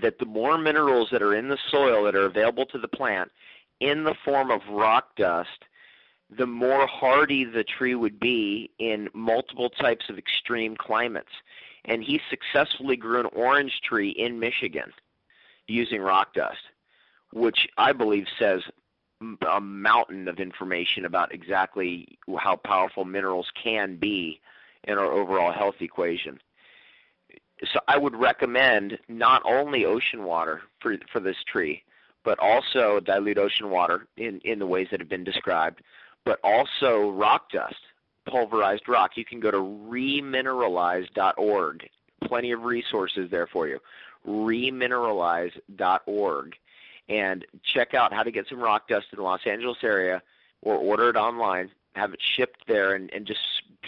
that the more minerals that are in the soil that are available to the plant in the form of rock dust, the more hardy the tree would be in multiple types of extreme climates. And he successfully grew an orange tree in Michigan using rock dust, which I believe says a mountain of information about exactly how powerful minerals can be in our overall health equation. So I would recommend not only ocean water for for this tree, but also dilute ocean water in in the ways that have been described, but also rock dust, pulverized rock. You can go to remineralize.org. Plenty of resources there for you. remineralize.org and check out how to get some rock dust in the Los Angeles area or order it online, have it shipped there and, and just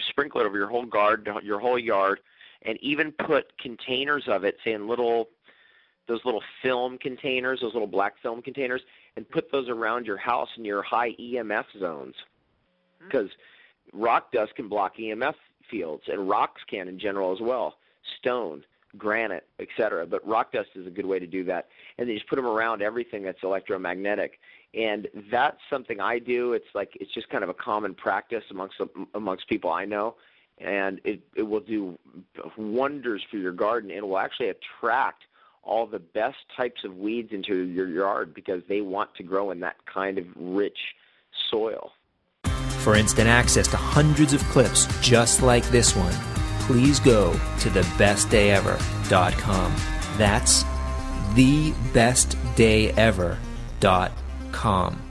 sprinkle it over your whole garden, your whole yard, and even put containers of it, say in little those little film containers, those little black film containers, and put those around your house in your high EMF zones. Because hmm. rock dust can block EMF fields, and rocks can in general as well. Stone, granite, etc. But rock dust is a good way to do that. And then just put them around everything that's electromagnetic. And that's something I do. It's like it's just kind of a common practice amongst amongst people I know and it, it will do wonders for your garden. It will actually attract all the best types of weeds into your yard because they want to grow in that kind of rich soil. For instant access to hundreds of clips just like this one, please go to thebestdayever.com. That's thebestdayever.com.